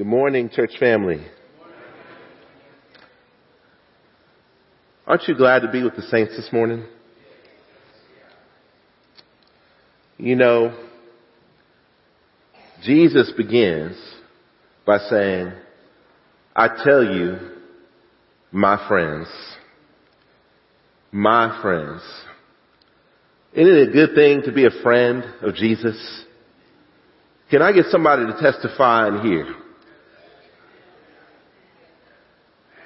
Good morning, church family. Aren't you glad to be with the saints this morning? You know, Jesus begins by saying, I tell you, my friends, my friends. Isn't it a good thing to be a friend of Jesus? Can I get somebody to testify in here?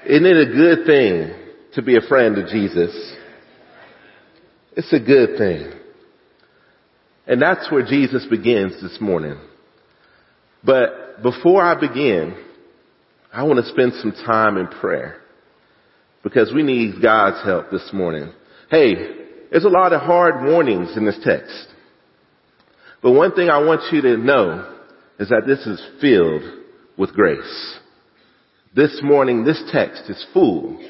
Isn't it a good thing to be a friend of Jesus? It's a good thing. And that's where Jesus begins this morning. But before I begin, I want to spend some time in prayer because we need God's help this morning. Hey, there's a lot of hard warnings in this text. But one thing I want you to know is that this is filled with grace. This morning, this text is full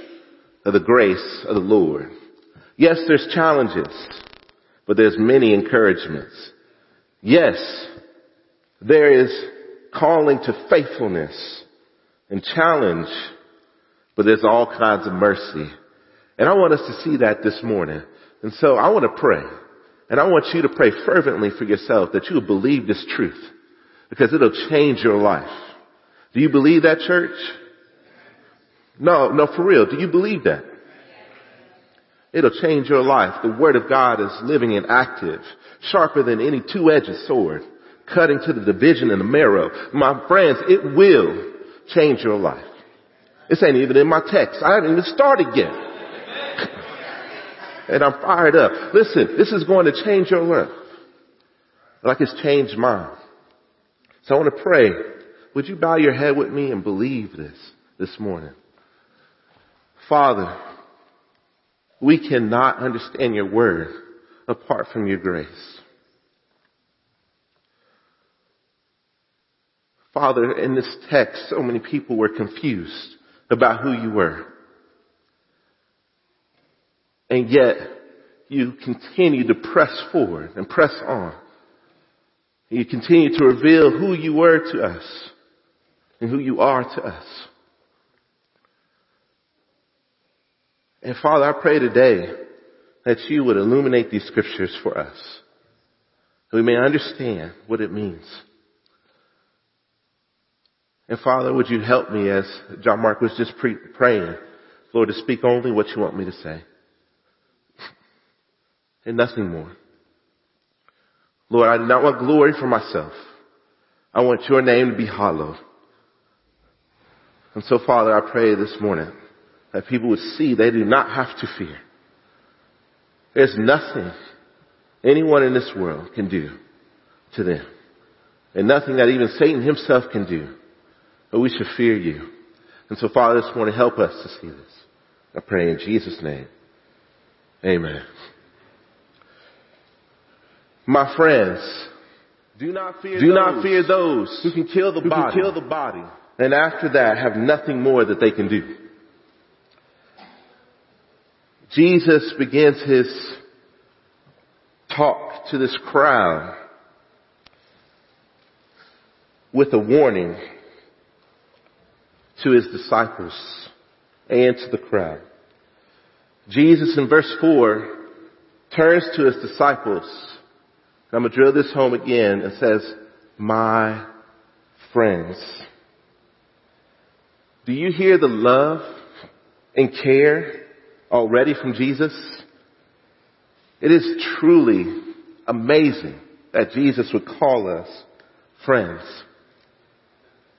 of the grace of the Lord. Yes, there's challenges, but there's many encouragements. Yes, there is calling to faithfulness and challenge, but there's all kinds of mercy. And I want us to see that this morning. And so I want to pray. And I want you to pray fervently for yourself that you will believe this truth because it'll change your life. Do you believe that church? No, no, for real. Do you believe that? It'll change your life. The Word of God is living and active, sharper than any two-edged sword, cutting to the division in the marrow. My friends, it will change your life. This ain't even in my text. I haven't even started yet. and I'm fired up. Listen, this is going to change your life. Like it's changed mine. So I want to pray. Would you bow your head with me and believe this this morning? Father, we cannot understand your word apart from your grace. Father, in this text, so many people were confused about who you were. And yet, you continue to press forward and press on. You continue to reveal who you were to us and who you are to us. And Father, I pray today that you would illuminate these scriptures for us. That we may understand what it means. And Father, would you help me as John Mark was just pre- praying, Lord, to speak only what you want me to say. And nothing more. Lord, I do not want glory for myself. I want your name to be hallowed. And so Father, I pray this morning that people would see they do not have to fear. There's nothing anyone in this world can do to them. And nothing that even Satan himself can do. But we should fear you. And so Father, this morning help us to see this. I pray in Jesus' name. Amen. My friends, do not fear do those not fear those who can kill the who can kill the body. And after that have nothing more that they can do. Jesus begins his talk to this crowd with a warning to his disciples and to the crowd. Jesus in verse 4 turns to his disciples. I'm going to drill this home again and says, my friends. Do you hear the love and care already from Jesus. It is truly amazing that Jesus would call us friends.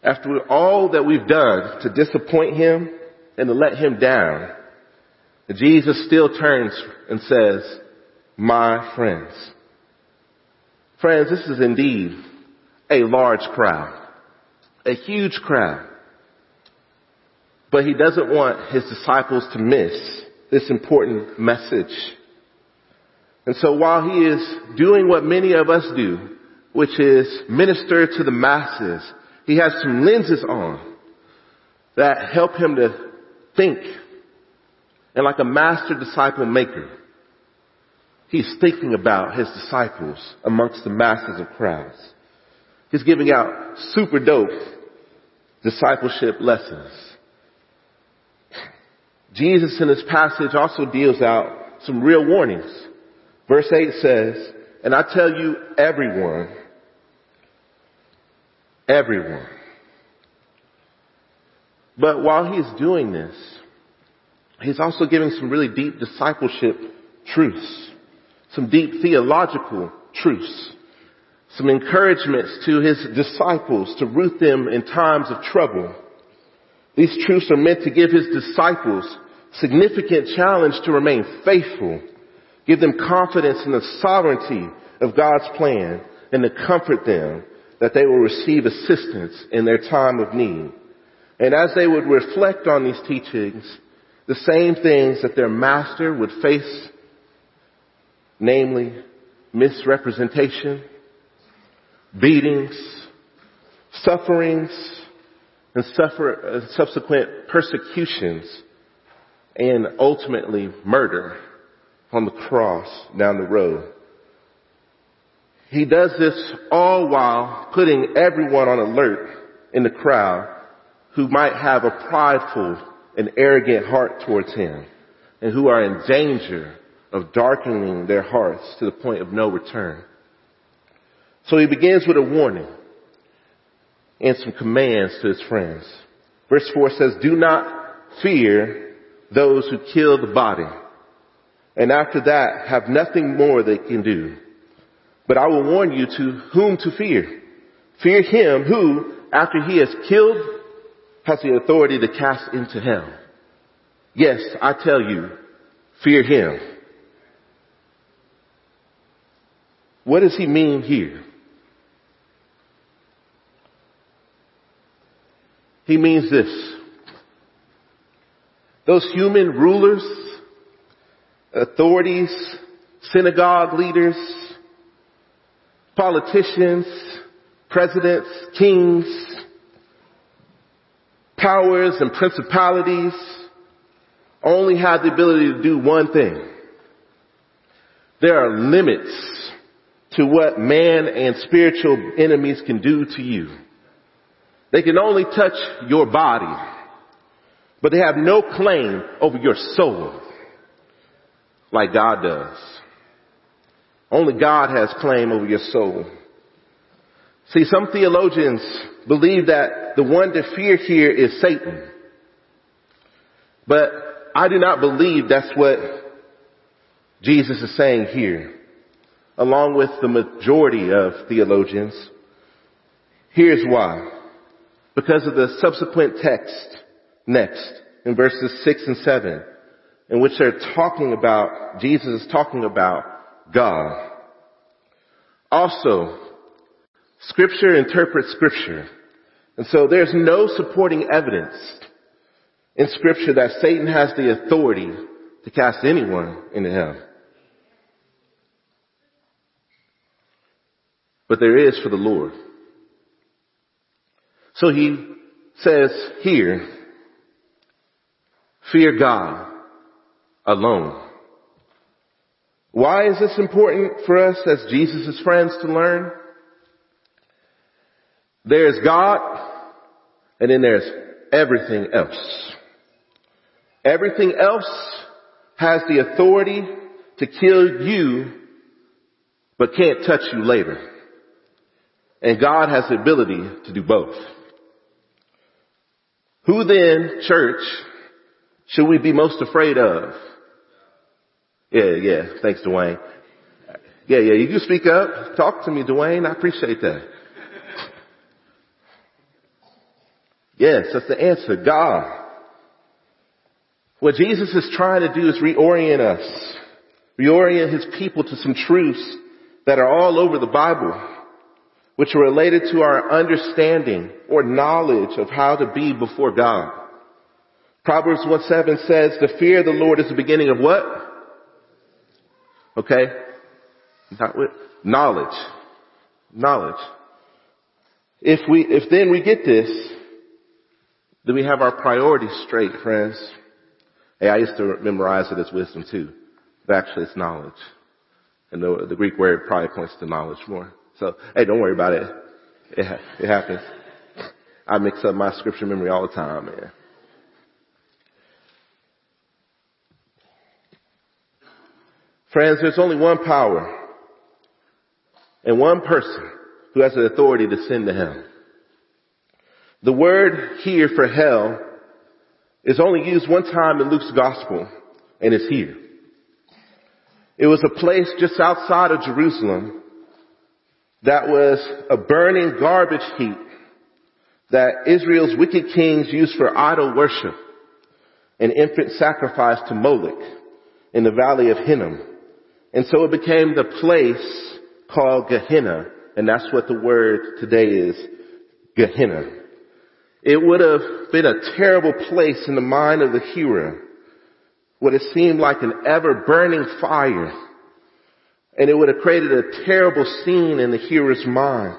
After all that we've done to disappoint him and to let him down, Jesus still turns and says, my friends. Friends, this is indeed a large crowd, a huge crowd. But he doesn't want his disciples to miss this important message. And so while he is doing what many of us do, which is minister to the masses, he has some lenses on that help him to think. And like a master disciple maker, he's thinking about his disciples amongst the masses of crowds. He's giving out super dope discipleship lessons. Jesus in this passage also deals out some real warnings. Verse 8 says, and I tell you everyone, everyone. But while he's doing this, he's also giving some really deep discipleship truths, some deep theological truths, some encouragements to his disciples to root them in times of trouble. These truths are meant to give his disciples significant challenge to remain faithful, give them confidence in the sovereignty of God's plan, and to comfort them that they will receive assistance in their time of need. And as they would reflect on these teachings, the same things that their master would face, namely misrepresentation, beatings, sufferings, and suffer, uh, subsequent persecutions, and ultimately murder on the cross down the road. He does this all while putting everyone on alert in the crowd who might have a prideful and arrogant heart towards him and who are in danger of darkening their hearts to the point of no return. So he begins with a warning and some commands to his friends. Verse 4 says, Do not fear those who kill the body, and after that have nothing more they can do. But I will warn you to whom to fear. Fear him who, after he has killed, has the authority to cast into hell. Yes, I tell you, fear him. What does he mean here? He means this. Those human rulers, authorities, synagogue leaders, politicians, presidents, kings, powers and principalities only have the ability to do one thing. There are limits to what man and spiritual enemies can do to you. They can only touch your body, but they have no claim over your soul like God does. Only God has claim over your soul. See, some theologians believe that the one to fear here is Satan. But I do not believe that's what Jesus is saying here. Along with the majority of theologians. Here's why because of the subsequent text next in verses 6 and 7 in which they're talking about, Jesus is talking about God. Also, scripture interprets scripture. And so there's no supporting evidence in scripture that Satan has the authority to cast anyone into hell. But there is for the Lord. So he says here, fear God alone. Why is this important for us as Jesus' friends to learn? There's God, and then there's everything else. Everything else has the authority to kill you, but can't touch you later. And God has the ability to do both. Who then, church, should we be most afraid of? Yeah, yeah. Thanks, Dwayne. Yeah, yeah. You can speak up. Talk to me, Dwayne. I appreciate that. Yes, that's the answer. God. What Jesus is trying to do is reorient us. Reorient his people to some truths that are all over the Bible which are related to our understanding or knowledge of how to be before God. Proverbs 1 7 says, the fear of the Lord is the beginning of what? Okay? Not with knowledge. Knowledge. If we, if then we get this, then we have our priorities straight, friends. Hey, I used to memorize it as wisdom too. But actually it's knowledge. And the, the Greek word probably points to knowledge more. So, hey, don't worry about it. It, it happens. I mix up my scripture memory all the time, man. Friends, there's only one power and one person who has the authority to send to hell. The word here for hell is only used one time in Luke's gospel and it's here. It was a place just outside of Jerusalem that was a burning garbage heap that Israel's wicked kings used for idol worship and infant sacrifice to Moloch in the valley of Hinnom. And so it became the place called Gehenna, and that's what the word today is, Gehenna. It would have been a terrible place in the mind of the hearer would have seemed like an ever burning fire. And it would have created a terrible scene in the hearer's mind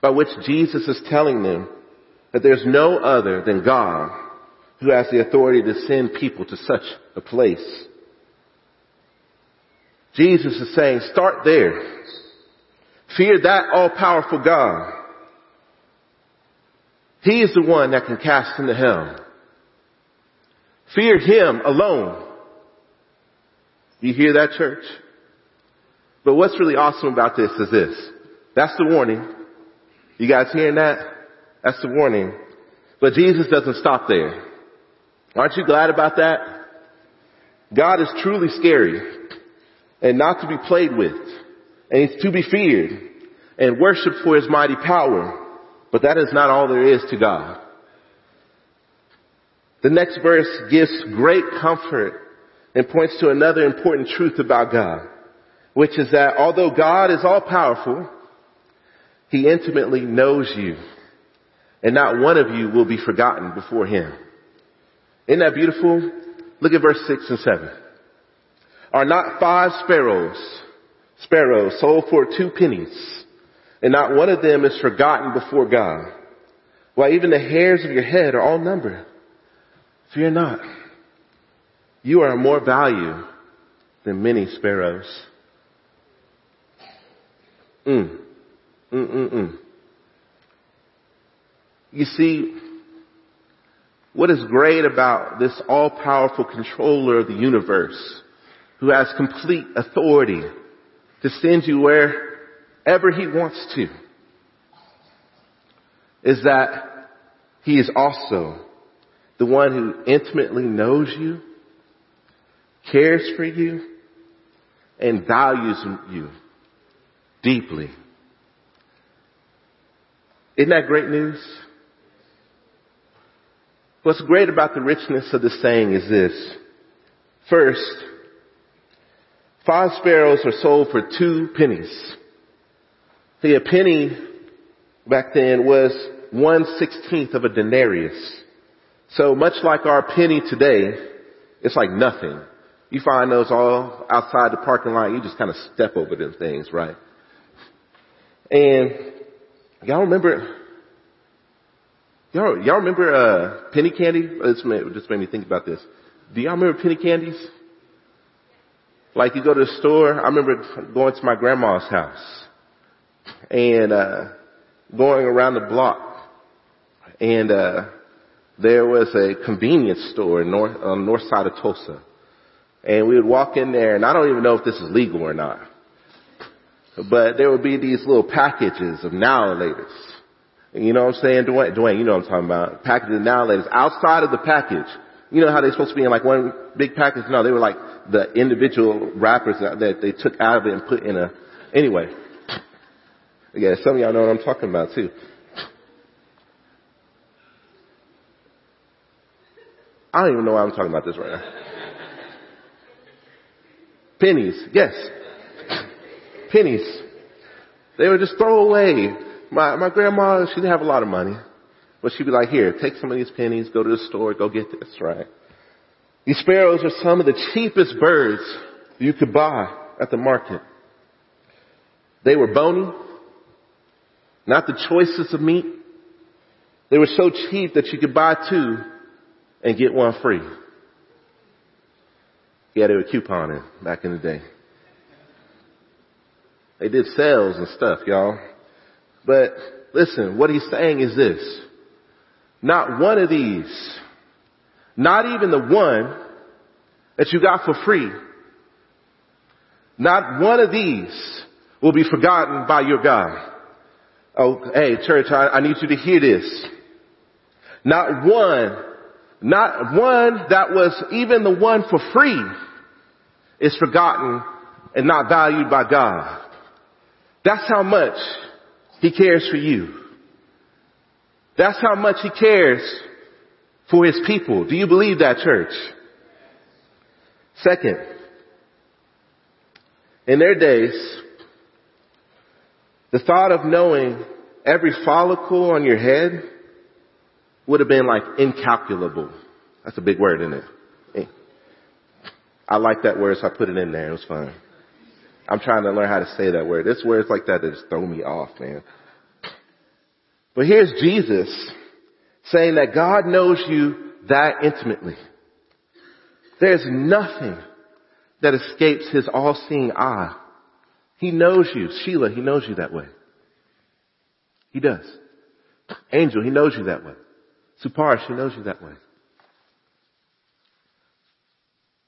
by which Jesus is telling them that there's no other than God who has the authority to send people to such a place. Jesus is saying, start there. Fear that all-powerful God. He is the one that can cast into hell. Fear Him alone. You hear that church? But what's really awesome about this is this. That's the warning. You guys hearing that? That's the warning. But Jesus doesn't stop there. Aren't you glad about that? God is truly scary and not to be played with and he's to be feared and worshiped for his mighty power. But that is not all there is to God. The next verse gives great comfort and points to another important truth about God, which is that although God is all powerful, He intimately knows you and not one of you will be forgotten before Him. Isn't that beautiful? Look at verse 6 and 7. Are not five sparrows, sparrows sold for two pennies, and not one of them is forgotten before God? Why even the hairs of your head are all numbered. Fear not. You are more value than many sparrows. Mm. Mm, mm, mm. You see, what is great about this all-powerful controller of the universe who has complete authority to send you wherever he wants to is that he is also the one who intimately knows you, cares for you, and values you deeply. Isn't that great news? What's great about the richness of the saying is this. First, five sparrows are sold for two pennies. See, a penny back then was one sixteenth of a denarius. So much like our penny today, it's like nothing. You find those all outside the parking lot, you just kind of step over them things, right? And y'all remember, y'all, y'all remember, uh, penny candy? This just made me think about this. Do y'all remember penny candies? Like you go to the store, I remember going to my grandma's house and, uh, going around the block and, uh, there was a convenience store north, on the north side of Tulsa. And we would walk in there, and I don't even know if this is legal or not. But there would be these little packages of now laters. You know what I'm saying, Dwayne? Dwayne, you know what I'm talking about. Packages of now laters. Outside of the package, you know how they're supposed to be in like one big package? No, they were like the individual wrappers that, they took out of it and put in a, anyway. Yeah, some of y'all know what I'm talking about too. I don't even know why I'm talking about this right now. Pennies, yes. Pennies. They would just throw away. My, my grandma, she didn't have a lot of money. But she'd be like, here, take some of these pennies, go to the store, go get this, right? These sparrows are some of the cheapest birds you could buy at the market. They were bony, not the choicest of meat. They were so cheap that you could buy two and get one free. Yeah, they were couponing back in the day. They did sales and stuff, y'all. But listen, what he's saying is this. Not one of these, not even the one that you got for free, not one of these will be forgotten by your God. Oh, hey, church, I, I need you to hear this. Not one, not one that was even the one for free is forgotten and not valued by God. That's how much He cares for you. That's how much He cares for His people. Do you believe that, church? Second, in their days, the thought of knowing every follicle on your head would have been like incalculable. That's a big word, isn't it? Eh. I like that word, so I put it in there. It was fun. I'm trying to learn how to say that word. This words like that that just throw me off, man. But here's Jesus saying that God knows you that intimately. There's nothing that escapes his all-seeing eye. He knows you. Sheila, he knows you that way. He does. Angel, he knows you that way. Supash, he knows you that way.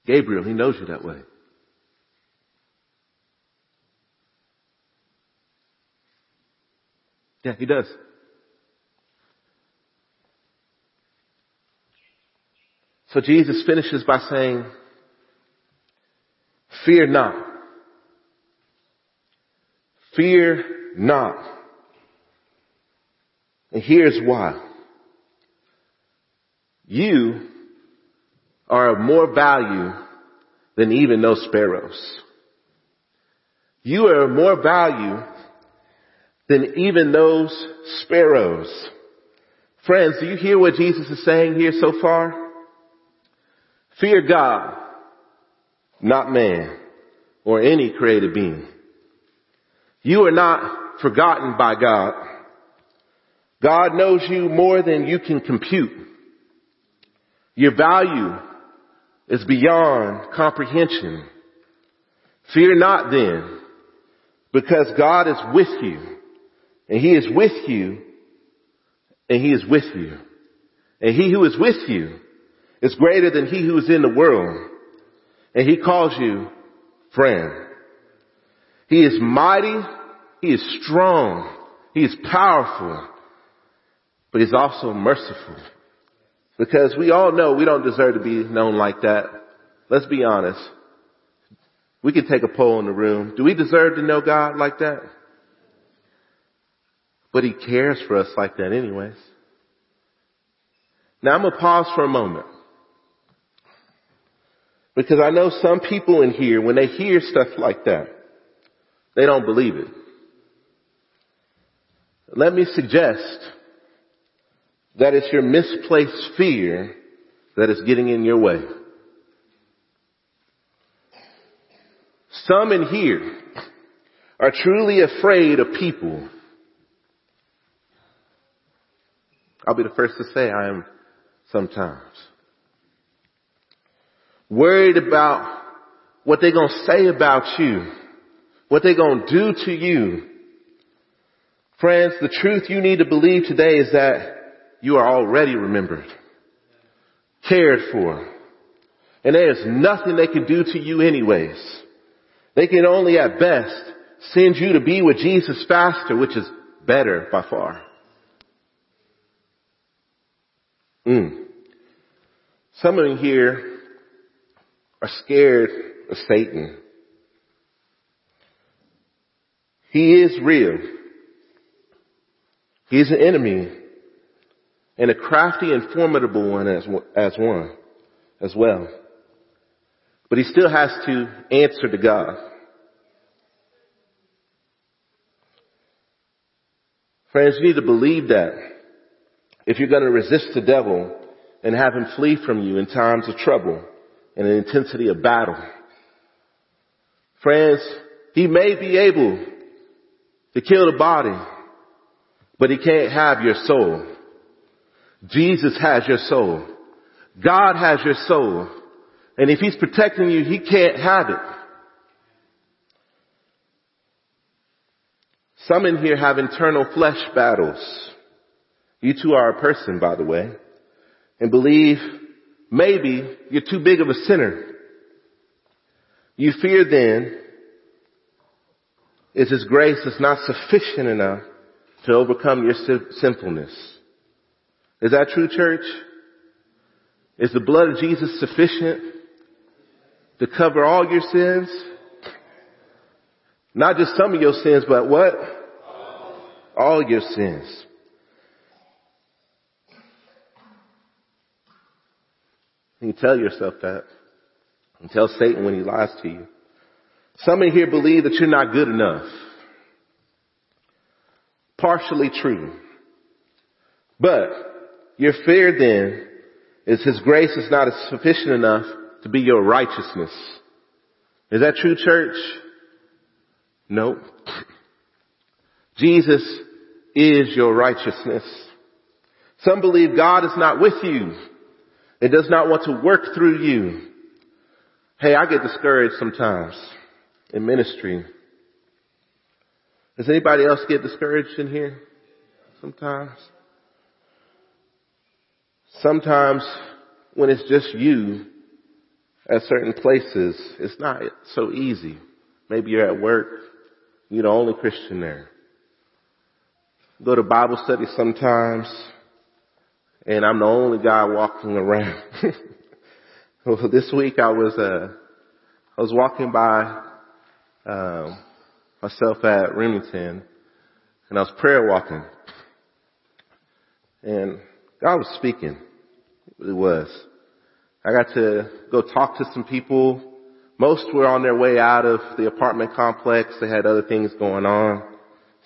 Gabriel, he knows you that way. Yeah, he does. So Jesus finishes by saying, fear not. Fear not. And here's why. You are of more value than even those sparrows. You are of more value than even those sparrows. Friends, do you hear what Jesus is saying here so far? Fear God, not man or any created being. You are not forgotten by God. God knows you more than you can compute. Your value is beyond comprehension. Fear not then, because God is with you, and He is with you, and He is with you. And He who is with you is greater than He who is in the world, and He calls you friend. He is mighty, He is strong, He is powerful, but He's also merciful. Because we all know we don't deserve to be known like that. Let's be honest. We can take a poll in the room. Do we deserve to know God like that? But He cares for us like that anyways. Now I'm going to pause for a moment. Because I know some people in here, when they hear stuff like that, they don't believe it. Let me suggest that it's your misplaced fear that is getting in your way. Some in here are truly afraid of people. I'll be the first to say I am sometimes. Worried about what they're going to say about you, what they're going to do to you. Friends, the truth you need to believe today is that you are already remembered, cared for, and there is nothing they can do to you anyways. They can only at best send you to be with Jesus faster, which is better by far. Mm. Some of you here are scared of Satan. He is real. He is an enemy and a crafty and formidable one as, as one, as well. But he still has to answer to God. Friends, you need to believe that if you're going to resist the devil and have him flee from you in times of trouble and in intensity of battle. Friends, he may be able to kill the body, but he can't have your soul. Jesus has your soul. God has your soul. And if he's protecting you, he can't have it. Some in here have internal flesh battles. You too are a person, by the way, and believe maybe you're too big of a sinner. You fear then is His grace is not sufficient enough to overcome your sinfulness. Is that true, church? Is the blood of Jesus sufficient to cover all your sins? Not just some of your sins, but what? All your sins. You tell yourself that. And tell Satan when he lies to you. Some in here believe that you're not good enough. Partially true. But your fear then is His grace is not sufficient enough to be your righteousness. Is that true, church? No. Jesus is your righteousness. Some believe God is not with you. It does not want to work through you. Hey, I get discouraged sometimes in ministry. Does anybody else get discouraged in here? Sometimes. Sometimes when it's just you at certain places, it's not so easy. Maybe you're at work, you're the only Christian there. Go to Bible study sometimes, and I'm the only guy walking around. well, this week I was, uh, I was walking by, um, myself at Remington, and I was prayer walking. And God was speaking. It was. I got to go talk to some people. Most were on their way out of the apartment complex. They had other things going on.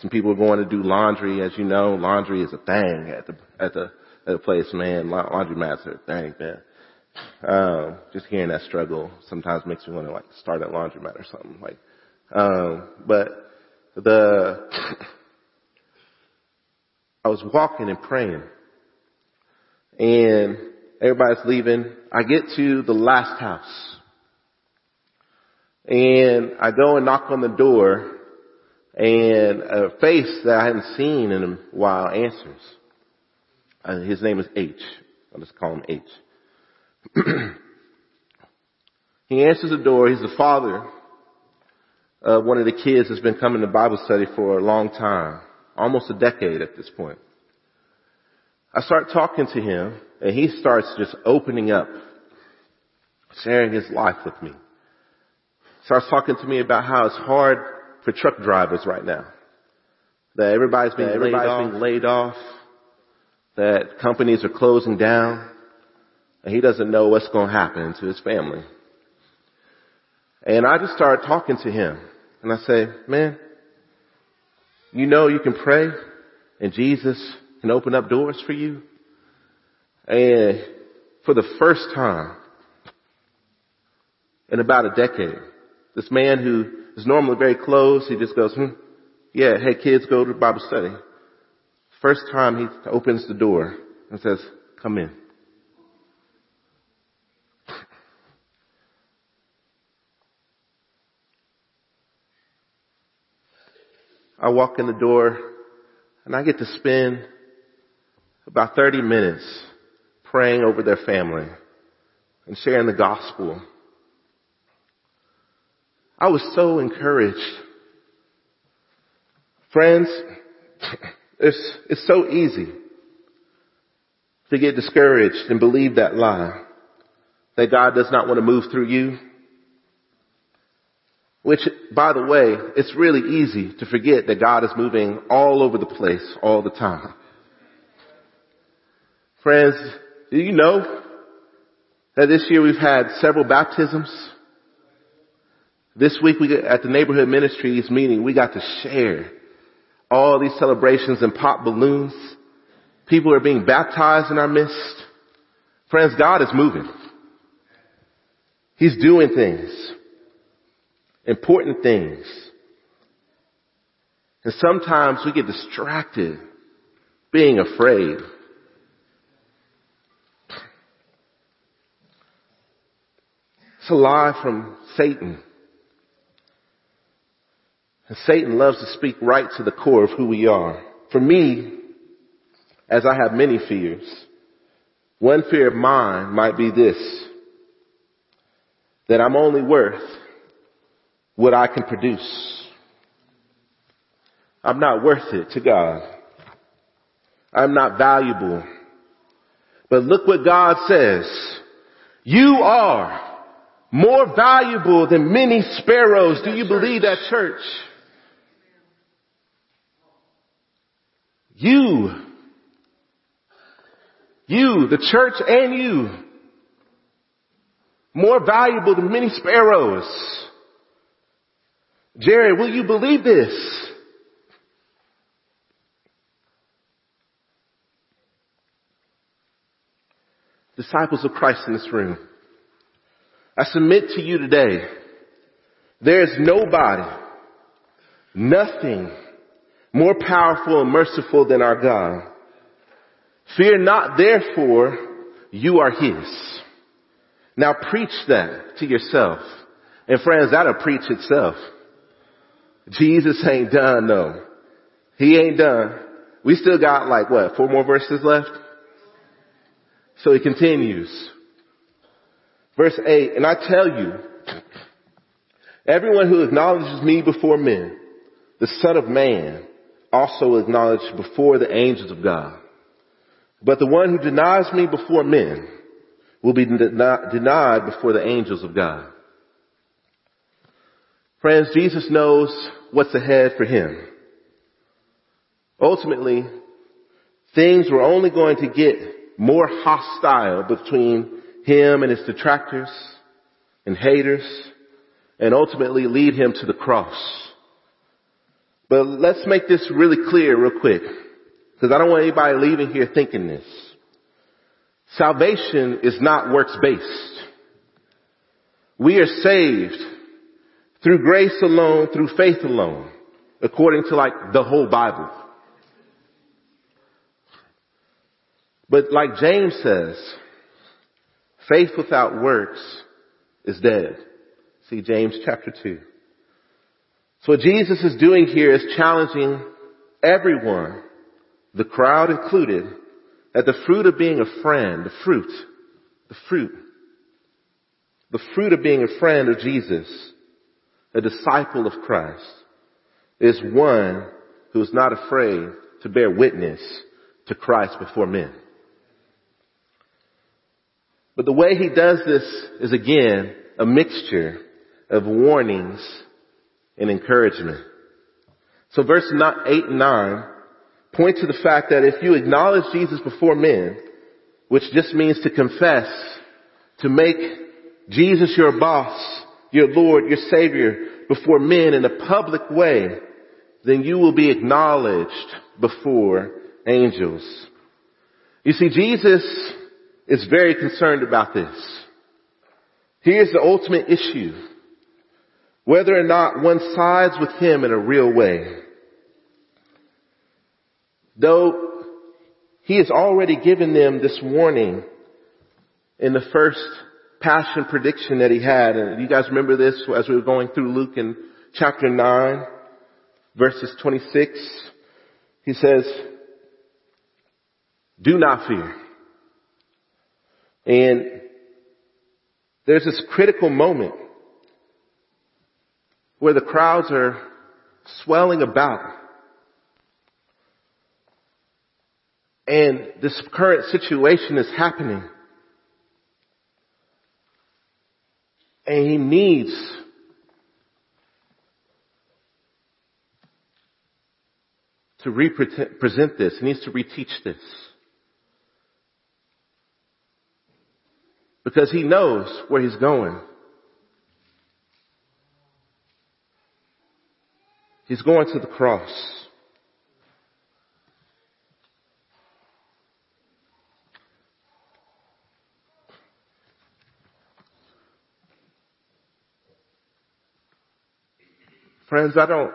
Some people were going to do laundry. As you know, laundry is a thing at the, at the, at the place, man. Laundry a thing, man. Um, just hearing that struggle sometimes makes me want to like start a laundromat or something. Like, um, but the I was walking and praying, and everybody's leaving. I get to the last house. And I go and knock on the door and a face that I hadn't seen in a while answers. Uh, his name is H. I'll just call him H. he answers the door. He's the father of one of the kids that's been coming to Bible study for a long time. Almost a decade at this point. I start talking to him and he starts just opening up, sharing his life with me. Starts talking to me about how it's hard for truck drivers right now. That everybody's being, everybody's laid, being laid off. That companies are closing down. And he doesn't know what's going to happen to his family. And I just started talking to him. And I say, man, you know you can pray and Jesus can open up doors for you. And for the first time in about a decade, this man who is normally very close, he just goes, hmm, yeah, hey kids, go to Bible study. First time he opens the door and says, come in. I walk in the door and I get to spend about 30 minutes praying over their family and sharing the gospel. I was so encouraged. Friends, it's, it's so easy to get discouraged and believe that lie that God does not want to move through you. Which, by the way, it's really easy to forget that God is moving all over the place all the time. Friends, do you know that this year we've had several baptisms? This week we at the neighborhood ministries meeting, we got to share all these celebrations and pop balloons. People are being baptized in our midst. Friends, God is moving. He's doing things. Important things. And sometimes we get distracted being afraid. It's a lie from Satan. And Satan loves to speak right to the core of who we are. For me, as I have many fears. One fear of mine might be this, that I'm only worth what I can produce. I'm not worth it to God. I'm not valuable. But look what God says. You are more valuable than many sparrows. Do you believe that church? You, you, the church and you, more valuable than many sparrows. Jerry, will you believe this? Disciples of Christ in this room. I submit to you today, there is nobody, nothing more powerful and merciful than our God. Fear not therefore, you are His. Now preach that to yourself. And friends, that'll preach itself. Jesus ain't done though. He ain't done. We still got like what, four more verses left? So he continues. Verse 8, and I tell you, everyone who acknowledges me before men, the Son of Man, also acknowledged before the angels of God. But the one who denies me before men will be denied before the angels of God. Friends, Jesus knows what's ahead for him. Ultimately, things were only going to get more hostile between him and his detractors and haters and ultimately lead him to the cross. But let's make this really clear real quick because I don't want anybody leaving here thinking this. Salvation is not works based. We are saved through grace alone, through faith alone, according to like the whole Bible. But like James says, faith without works is dead. See James chapter 2. So what Jesus is doing here is challenging everyone, the crowd included, that the fruit of being a friend, the fruit, the fruit, the fruit of being a friend of Jesus, a disciple of Christ, is one who is not afraid to bear witness to Christ before men. But the way he does this is again a mixture of warnings and encouragement. So verse 8 and 9 point to the fact that if you acknowledge Jesus before men, which just means to confess, to make Jesus your boss, your Lord, your Savior before men in a public way, then you will be acknowledged before angels. You see, Jesus is very concerned about this. Here's the ultimate issue. Whether or not one sides with him in a real way. Though he has already given them this warning in the first passion prediction that he had. And you guys remember this as we were going through Luke in chapter 9 verses 26. He says, do not fear. And there's this critical moment where the crowds are swelling about. And this current situation is happening. And he needs to represent present this. He needs to reteach this. because he knows where he's going. He's going to the cross. Friends, I don't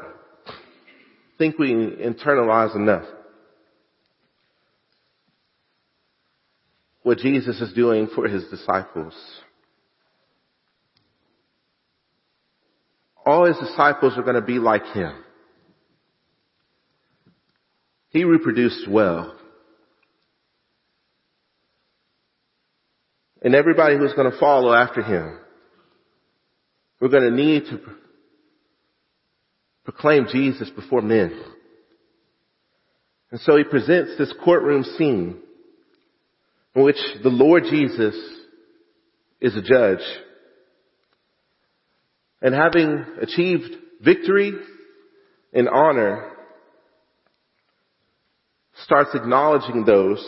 think we internalize enough what Jesus is doing for his disciples. All his disciples are going to be like him. He reproduced well. And everybody who's going to follow after him, we're going to need to proclaim Jesus before men. And so he presents this courtroom scene in which the Lord Jesus is a judge. And having achieved victory and honor, starts acknowledging those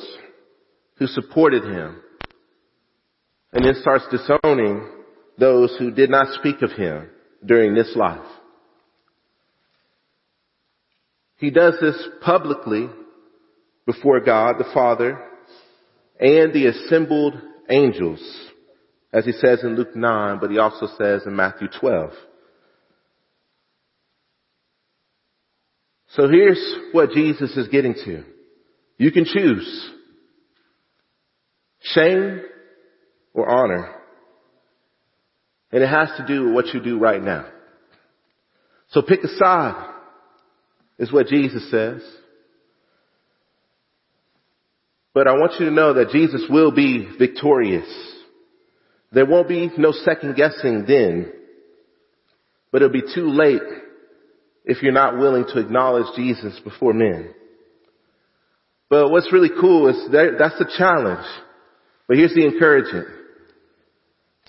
who supported him and then starts disowning those who did not speak of him during this life. He does this publicly before God the Father and the assembled angels, as he says in Luke 9, but he also says in Matthew 12. So here's what Jesus is getting to. You can choose shame or honor. And it has to do with what you do right now. So pick a side, is what Jesus says. But I want you to know that Jesus will be victorious. There won't be no second guessing then. But it'll be too late if you're not willing to acknowledge Jesus before men. But what's really cool is that, that's the challenge. But here's the encouragement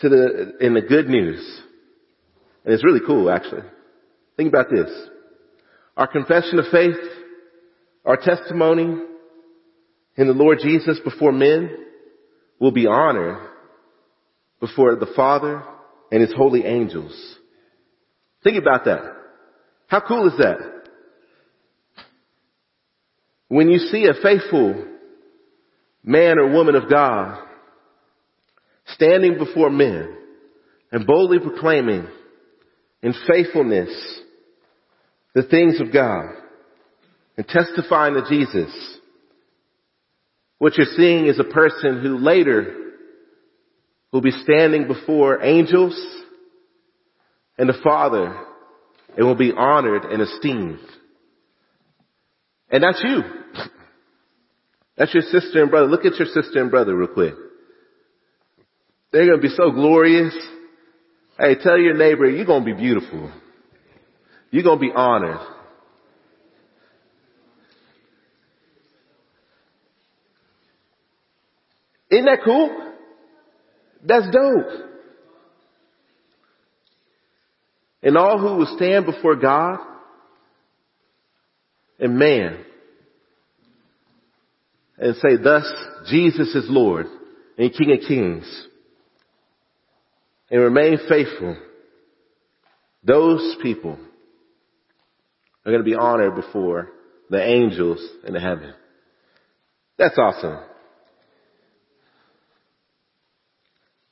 to the, in the good news. And it's really cool actually. Think about this. Our confession of faith, our testimony in the Lord Jesus before men will be honored before the Father and His holy angels. Think about that. How cool is that? When you see a faithful man or woman of God standing before men and boldly proclaiming in faithfulness the things of God and testifying to Jesus, what you're seeing is a person who later will be standing before angels and the Father and will be honored and esteemed. And that's you. That's your sister and brother. Look at your sister and brother real quick. They're going to be so glorious. Hey, tell your neighbor, you're going to be beautiful. You're going to be honored. Isn't that cool? That's dope. And all who will stand before God and man and say, thus Jesus is Lord and King of Kings and remain faithful, those people are going to be honored before the angels in the heaven. That's awesome.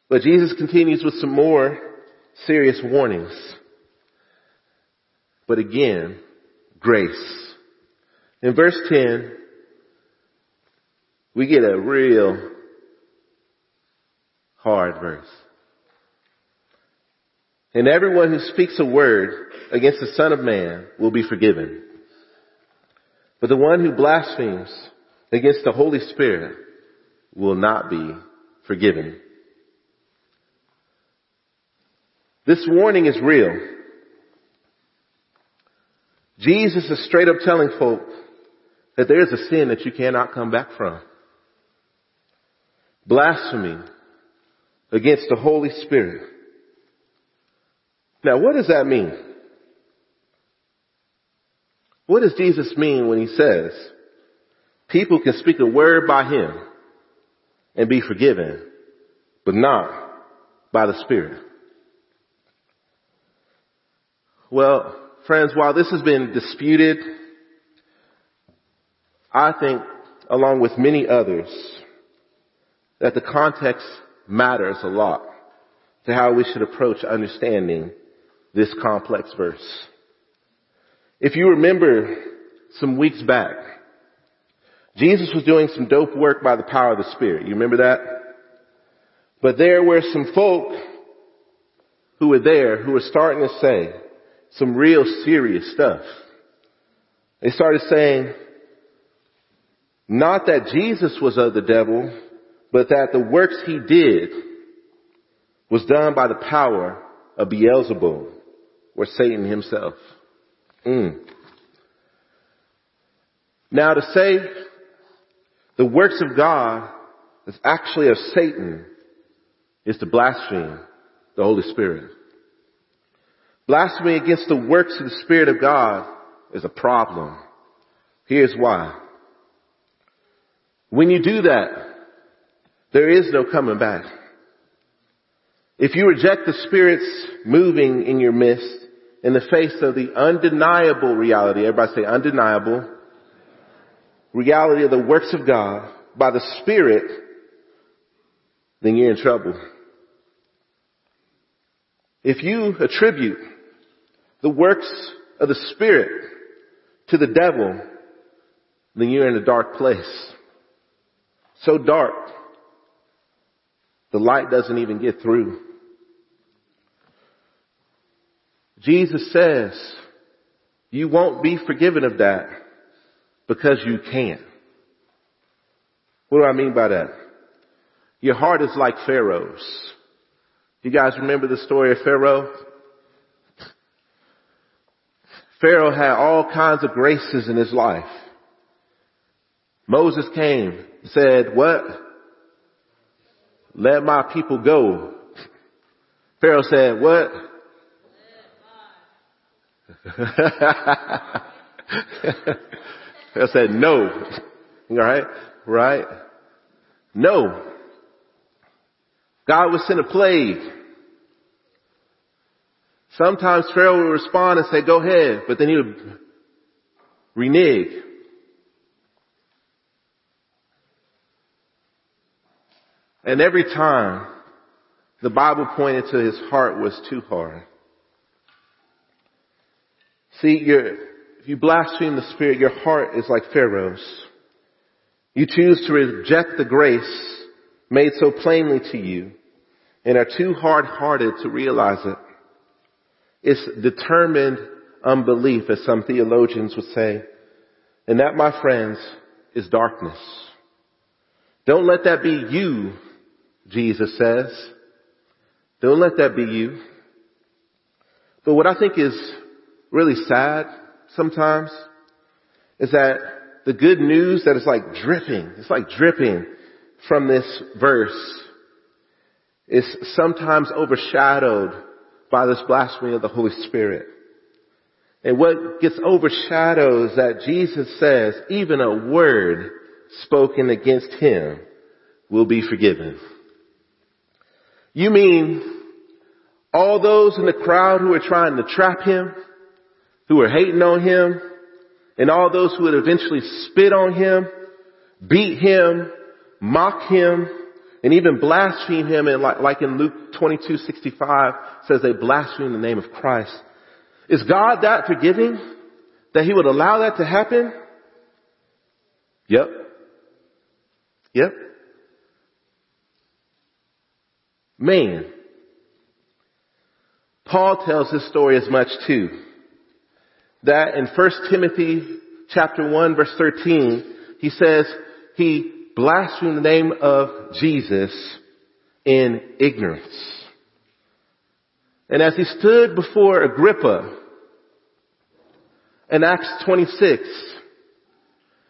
But Jesus continues with some more serious warnings. But again, grace. In verse 10, we get a real hard verse. And everyone who speaks a word against the Son of Man will be forgiven. But the one who blasphemes against the Holy Spirit will not be forgiven. This warning is real. Jesus is straight up telling folk that there is a sin that you cannot come back from. Blasphemy against the Holy Spirit. Now what does that mean? What does Jesus mean when he says people can speak a word by him and be forgiven, but not by the Spirit? Well, friends, while this has been disputed, I think, along with many others, that the context matters a lot to how we should approach understanding this complex verse. If you remember some weeks back, Jesus was doing some dope work by the power of the Spirit. You remember that? But there were some folk who were there who were starting to say some real serious stuff. They started saying, not that Jesus was of the devil, but that the works he did was done by the power of Beelzebul or Satan himself. Mm. Now to say the works of God is actually of Satan is to blaspheme the Holy Spirit. Blasphemy against the works of the Spirit of God is a problem. Here's why. When you do that, there is no coming back. If you reject the Spirit's moving in your midst in the face of the undeniable reality, everybody say undeniable, reality of the works of God by the Spirit, then you're in trouble. If you attribute the works of the Spirit to the devil, then you're in a dark place. So dark, the light doesn't even get through. Jesus says, you won't be forgiven of that because you can't. What do I mean by that? Your heart is like Pharaoh's. You guys remember the story of Pharaoh? Pharaoh had all kinds of graces in his life. Moses came, said, what? Let my people go. Pharaoh said, what? I said no. Right? Right? No. God would send a plague. Sometimes Pharaoh would respond and say, go ahead, but then he would renege. And every time the Bible pointed to his heart was too hard. See, if you blaspheme the Spirit, your heart is like Pharaoh's. You choose to reject the grace made so plainly to you and are too hard-hearted to realize it. It's determined unbelief, as some theologians would say. And that, my friends, is darkness. Don't let that be you, Jesus says. Don't let that be you. But what I think is really sad sometimes is that the good news that is like dripping, it's like dripping from this verse is sometimes overshadowed by this blasphemy of the Holy Spirit. And what gets overshadowed is that Jesus says even a word spoken against him will be forgiven. You mean all those in the crowd who are trying to trap him, who are hating on him, and all those who would eventually spit on him, beat him, mock him, and even blaspheme him and like, like in Luke 22:65 says they blaspheme the name of Christ. Is God that forgiving? That he would allow that to happen? Yep. Yep. Man. Paul tells this story as much too that in 1 Timothy chapter 1 verse 13, he says he blasphemed the name of Jesus in ignorance. And as he stood before Agrippa in Acts 26,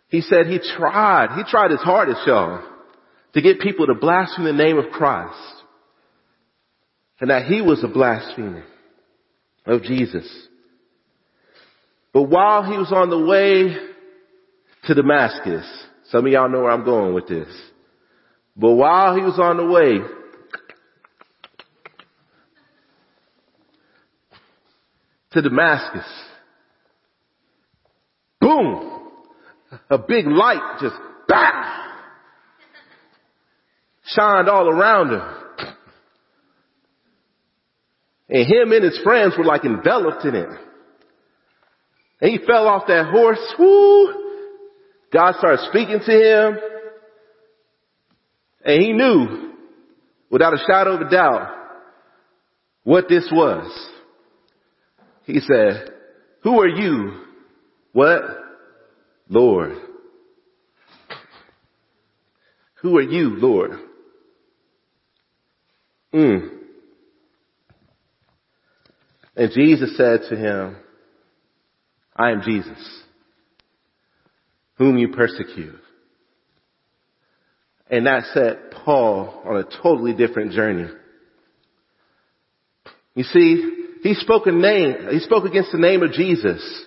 he said he tried, he tried his hardest, y'all, to get people to blaspheme the name of Christ. And that he was a blasphemer of Jesus. But while he was on the way to Damascus, some of y'all know where I'm going with this. But while he was on the way, to Damascus, boom, a big light just bah, shined all around him. And him and his friends were like enveloped in it. And he fell off that horse. Whoo! God started speaking to him. And he knew, without a shadow of a doubt, what this was. He said, who are you? What? Lord. Who are you, Lord? Mm. And Jesus said to him, I am Jesus, whom you persecute. And that set Paul on a totally different journey. You see, he spoke a name, he spoke against the name of Jesus.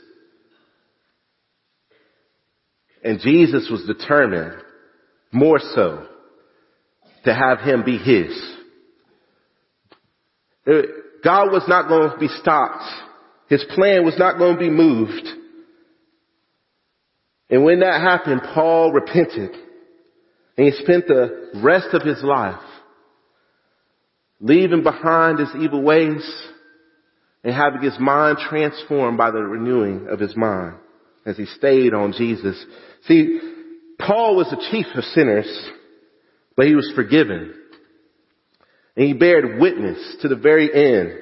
And Jesus was determined, more so, to have him be his. God was not going to be stopped. His plan was not going to be moved. And when that happened, Paul repented. And he spent the rest of his life leaving behind his evil ways and having his mind transformed by the renewing of his mind as he stayed on Jesus. See, Paul was the chief of sinners, but he was forgiven. And he bared witness to the very end,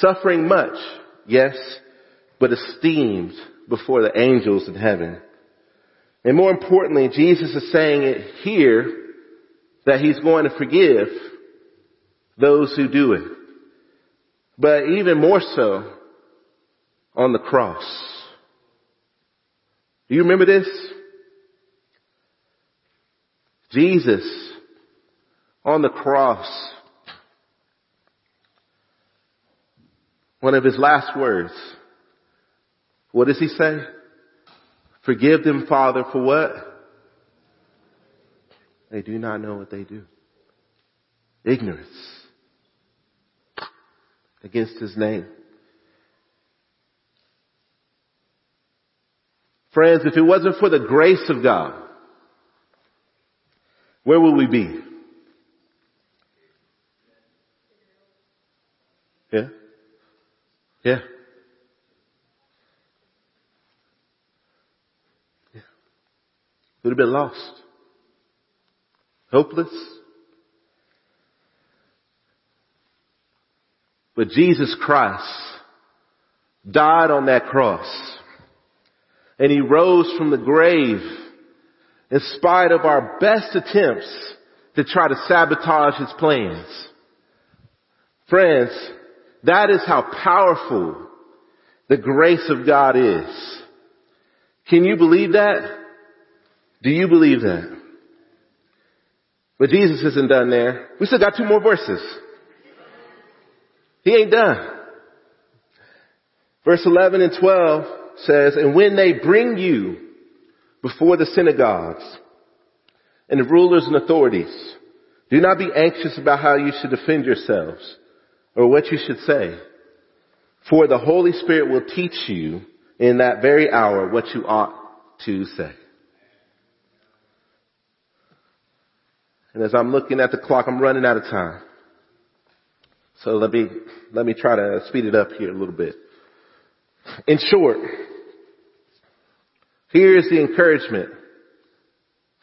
suffering much, yes, but esteemed before the angels in heaven. And more importantly, Jesus is saying it here that he's going to forgive those who do it. But even more so on the cross. Do you remember this? Jesus on the cross. One of his last words. What does he say? Forgive them, Father, for what? They do not know what they do. Ignorance against his name. Friends, if it wasn't for the grace of God, where would we be? Yeah? Yeah. Yeah. Would have been lost. Hopeless. But Jesus Christ died on that cross and he rose from the grave in spite of our best attempts to try to sabotage his plans. Friends, that is how powerful the grace of God is. Can you believe that? Do you believe that? But Jesus isn't done there. We still got two more verses. He ain't done. Verse 11 and 12 says, And when they bring you before the synagogues and the rulers and authorities, do not be anxious about how you should defend yourselves or what you should say. For the Holy Spirit will teach you in that very hour what you ought to say. And as I'm looking at the clock, I'm running out of time. So let me, let me try to speed it up here a little bit. In short, here's the encouragement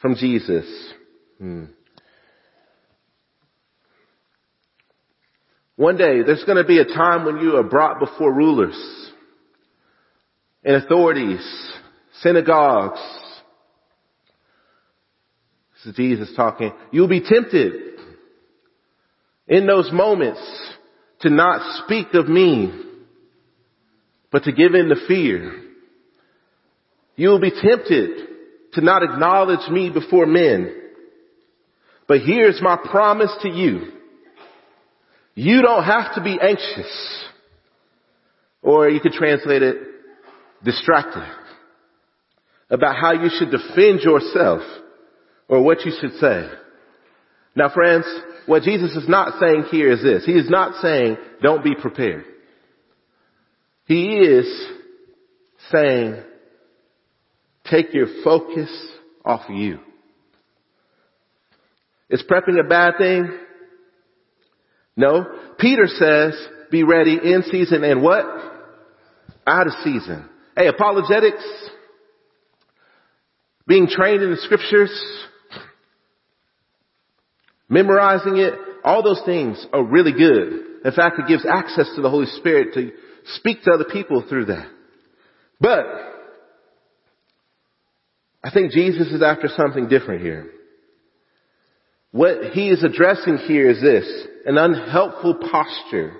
from Jesus. Hmm. One day, there's going to be a time when you are brought before rulers and authorities, synagogues. This is Jesus talking. You'll be tempted in those moments to not speak of me, but to give in to fear. You will be tempted to not acknowledge me before men. But here's my promise to you. You don't have to be anxious. Or you could translate it distracted about how you should defend yourself or what you should say. Now friends, what Jesus is not saying here is this. He is not saying don't be prepared. He is saying take your focus off you. Is prepping a bad thing? No. Peter says be ready in season and what? Out of season. Hey, apologetics, being trained in the scriptures, memorizing it, all those things are really good. In fact, it gives access to the Holy Spirit to speak to other people through that. But, I think Jesus is after something different here. What he is addressing here is this, an unhelpful posture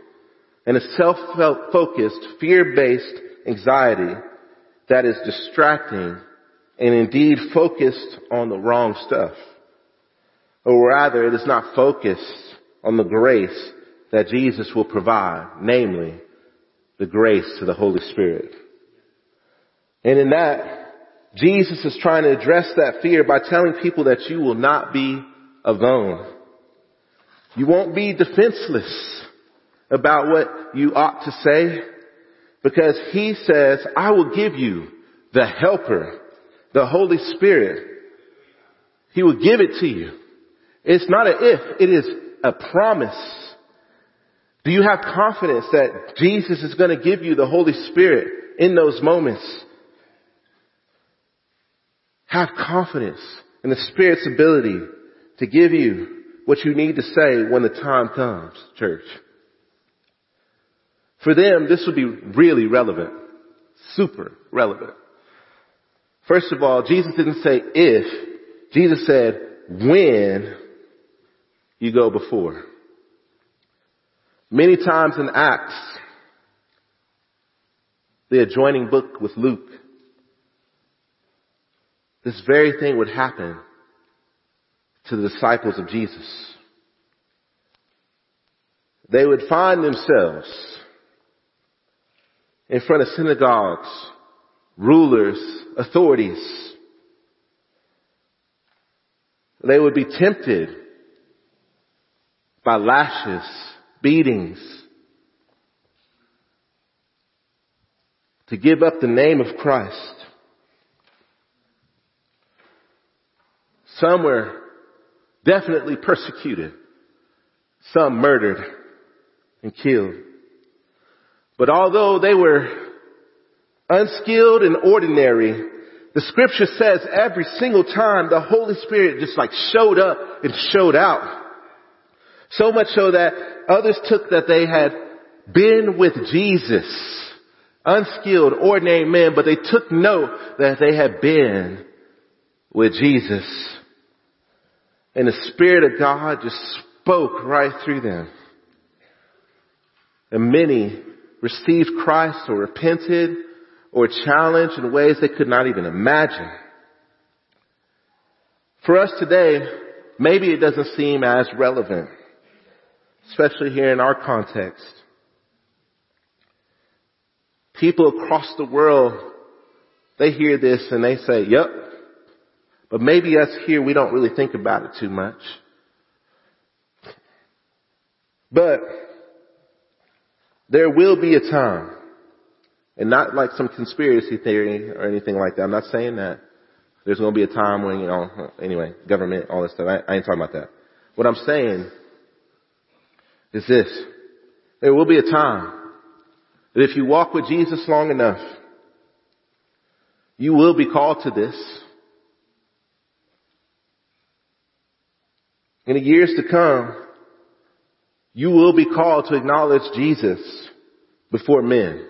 and a self-focused, fear-based anxiety that is distracting and indeed focused on the wrong stuff. Or rather, it is not focused on the grace that Jesus will provide, namely the grace to the Holy Spirit. And in that, Jesus is trying to address that fear by telling people that you will not be alone. You won't be defenseless about what you ought to say because he says, I will give you the helper, the Holy Spirit. He will give it to you. It's not an if, it is a promise. Do you have confidence that Jesus is going to give you the Holy Spirit in those moments? Have confidence in the Spirit's ability to give you what you need to say when the time comes, church. For them, this would be really relevant. Super relevant. First of all, Jesus didn't say if. Jesus said when you go before. Many times in Acts, the adjoining book with Luke, this very thing would happen to the disciples of Jesus. They would find themselves in front of synagogues, rulers, authorities. They would be tempted by lashes, beatings, to give up the name of Christ. Some were definitely persecuted. Some murdered and killed. But although they were unskilled and ordinary, the scripture says every single time the Holy Spirit just like showed up and showed out. So much so that others took that they had been with Jesus. Unskilled, ordinary men, but they took note that they had been with Jesus. And the Spirit of God just spoke right through them. And many received Christ or repented or challenged in ways they could not even imagine. For us today, maybe it doesn't seem as relevant, especially here in our context. People across the world, they hear this and they say, yep. But maybe us here, we don't really think about it too much. But there will be a time, and not like some conspiracy theory or anything like that. I'm not saying that. There's going to be a time when, you know, anyway, government, all this stuff. I, I ain't talking about that. What I'm saying is this. There will be a time that if you walk with Jesus long enough, you will be called to this. In the years to come, you will be called to acknowledge Jesus before men.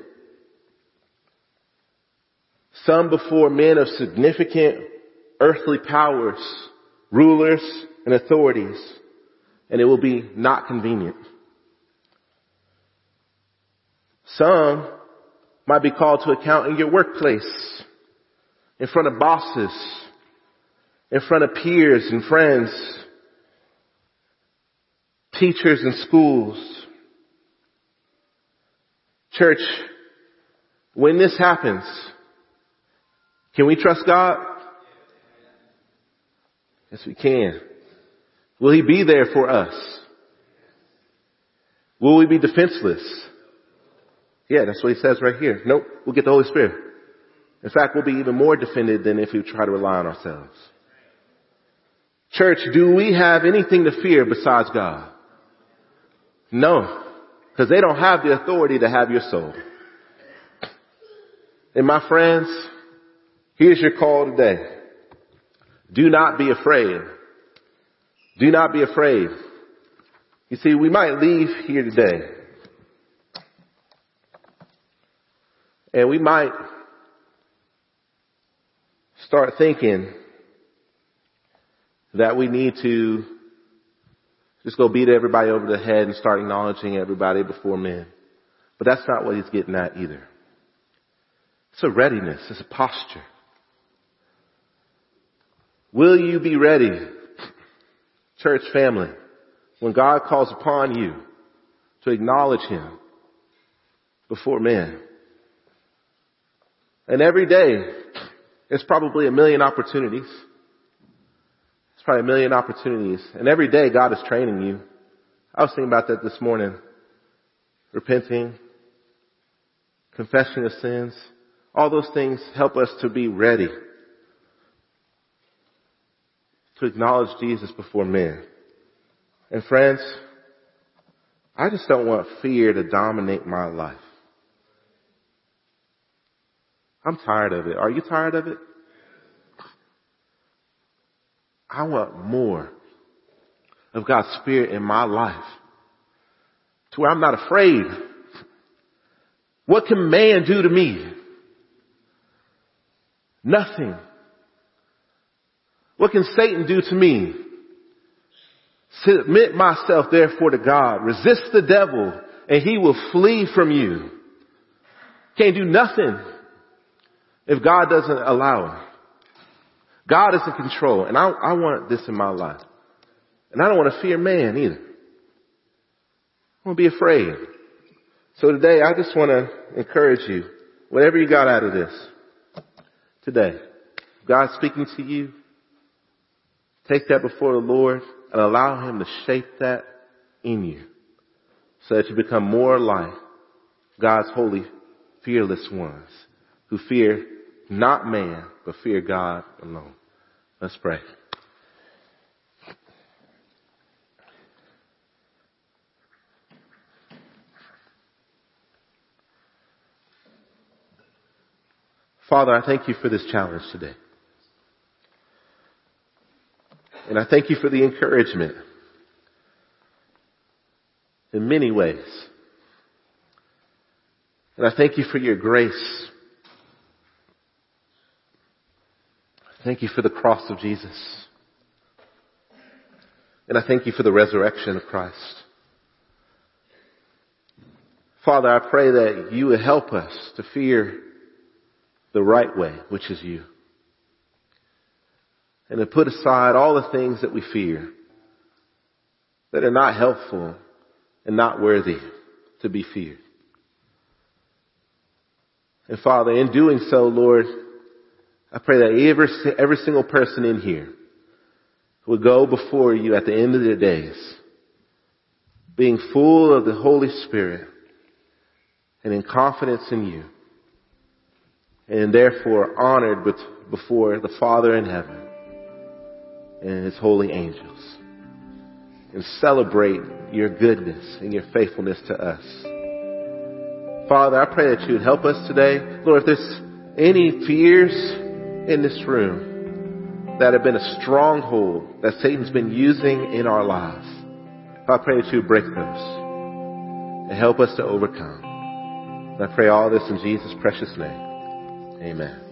Some before men of significant earthly powers, rulers, and authorities, and it will be not convenient. Some might be called to account in your workplace, in front of bosses, in front of peers and friends, teachers and schools. Church, when this happens, can we trust God? Yes, we can. Will He be there for us? Will we be defenseless? Yeah, that's what He says right here. Nope, we'll get the Holy Spirit. In fact, we'll be even more defended than if we try to rely on ourselves. Church, do we have anything to fear besides God? No. Because they don't have the authority to have your soul. And my friends, here's your call today. Do not be afraid. Do not be afraid. You see, we might leave here today. And we might start thinking that we need to just go beat everybody over the head and start acknowledging everybody before men. But that's not what he's getting at either. It's a readiness. It's a posture. Will you be ready, church family, when God calls upon you to acknowledge Him before men? And every day, it's probably a million opportunities. Probably a million opportunities. And every day God is training you. I was thinking about that this morning. Repenting, confession of sins, all those things help us to be ready to acknowledge Jesus before men. And friends, I just don't want fear to dominate my life. I'm tired of it. Are you tired of it? I want more of God's Spirit in my life to where I'm not afraid. What can man do to me? Nothing. What can Satan do to me? Submit myself therefore to God. Resist the devil and he will flee from you. Can't do nothing if God doesn't allow it. God is in control and I, I want this in my life. And I don't want to fear man either. I want to be afraid. So today I just want to encourage you, whatever you got out of this today, God speaking to you, Take that before the Lord and allow Him to shape that in you so that you become more like God's holy, fearless ones who fear not man, but fear God alone. Let's pray. Father, I thank you for this challenge today. And I thank you for the encouragement in many ways. And I thank you for your grace. Thank you for the cross of Jesus. And I thank you for the resurrection of Christ. Father, I pray that you would help us to fear the right way, which is you and to put aside all the things that we fear that are not helpful and not worthy to be feared. And Father, in doing so, Lord, I pray that every, every single person in here would go before you at the end of their days, being full of the Holy Spirit and in confidence in you, and therefore honored before the Father in heaven and his holy angels and celebrate your goodness and your faithfulness to us. Father, I pray that you would help us today. Lord, if there's any fears in this room that have been a stronghold that Satan's been using in our lives, I pray that you break those and help us to overcome. And I pray all this in Jesus' precious name. Amen.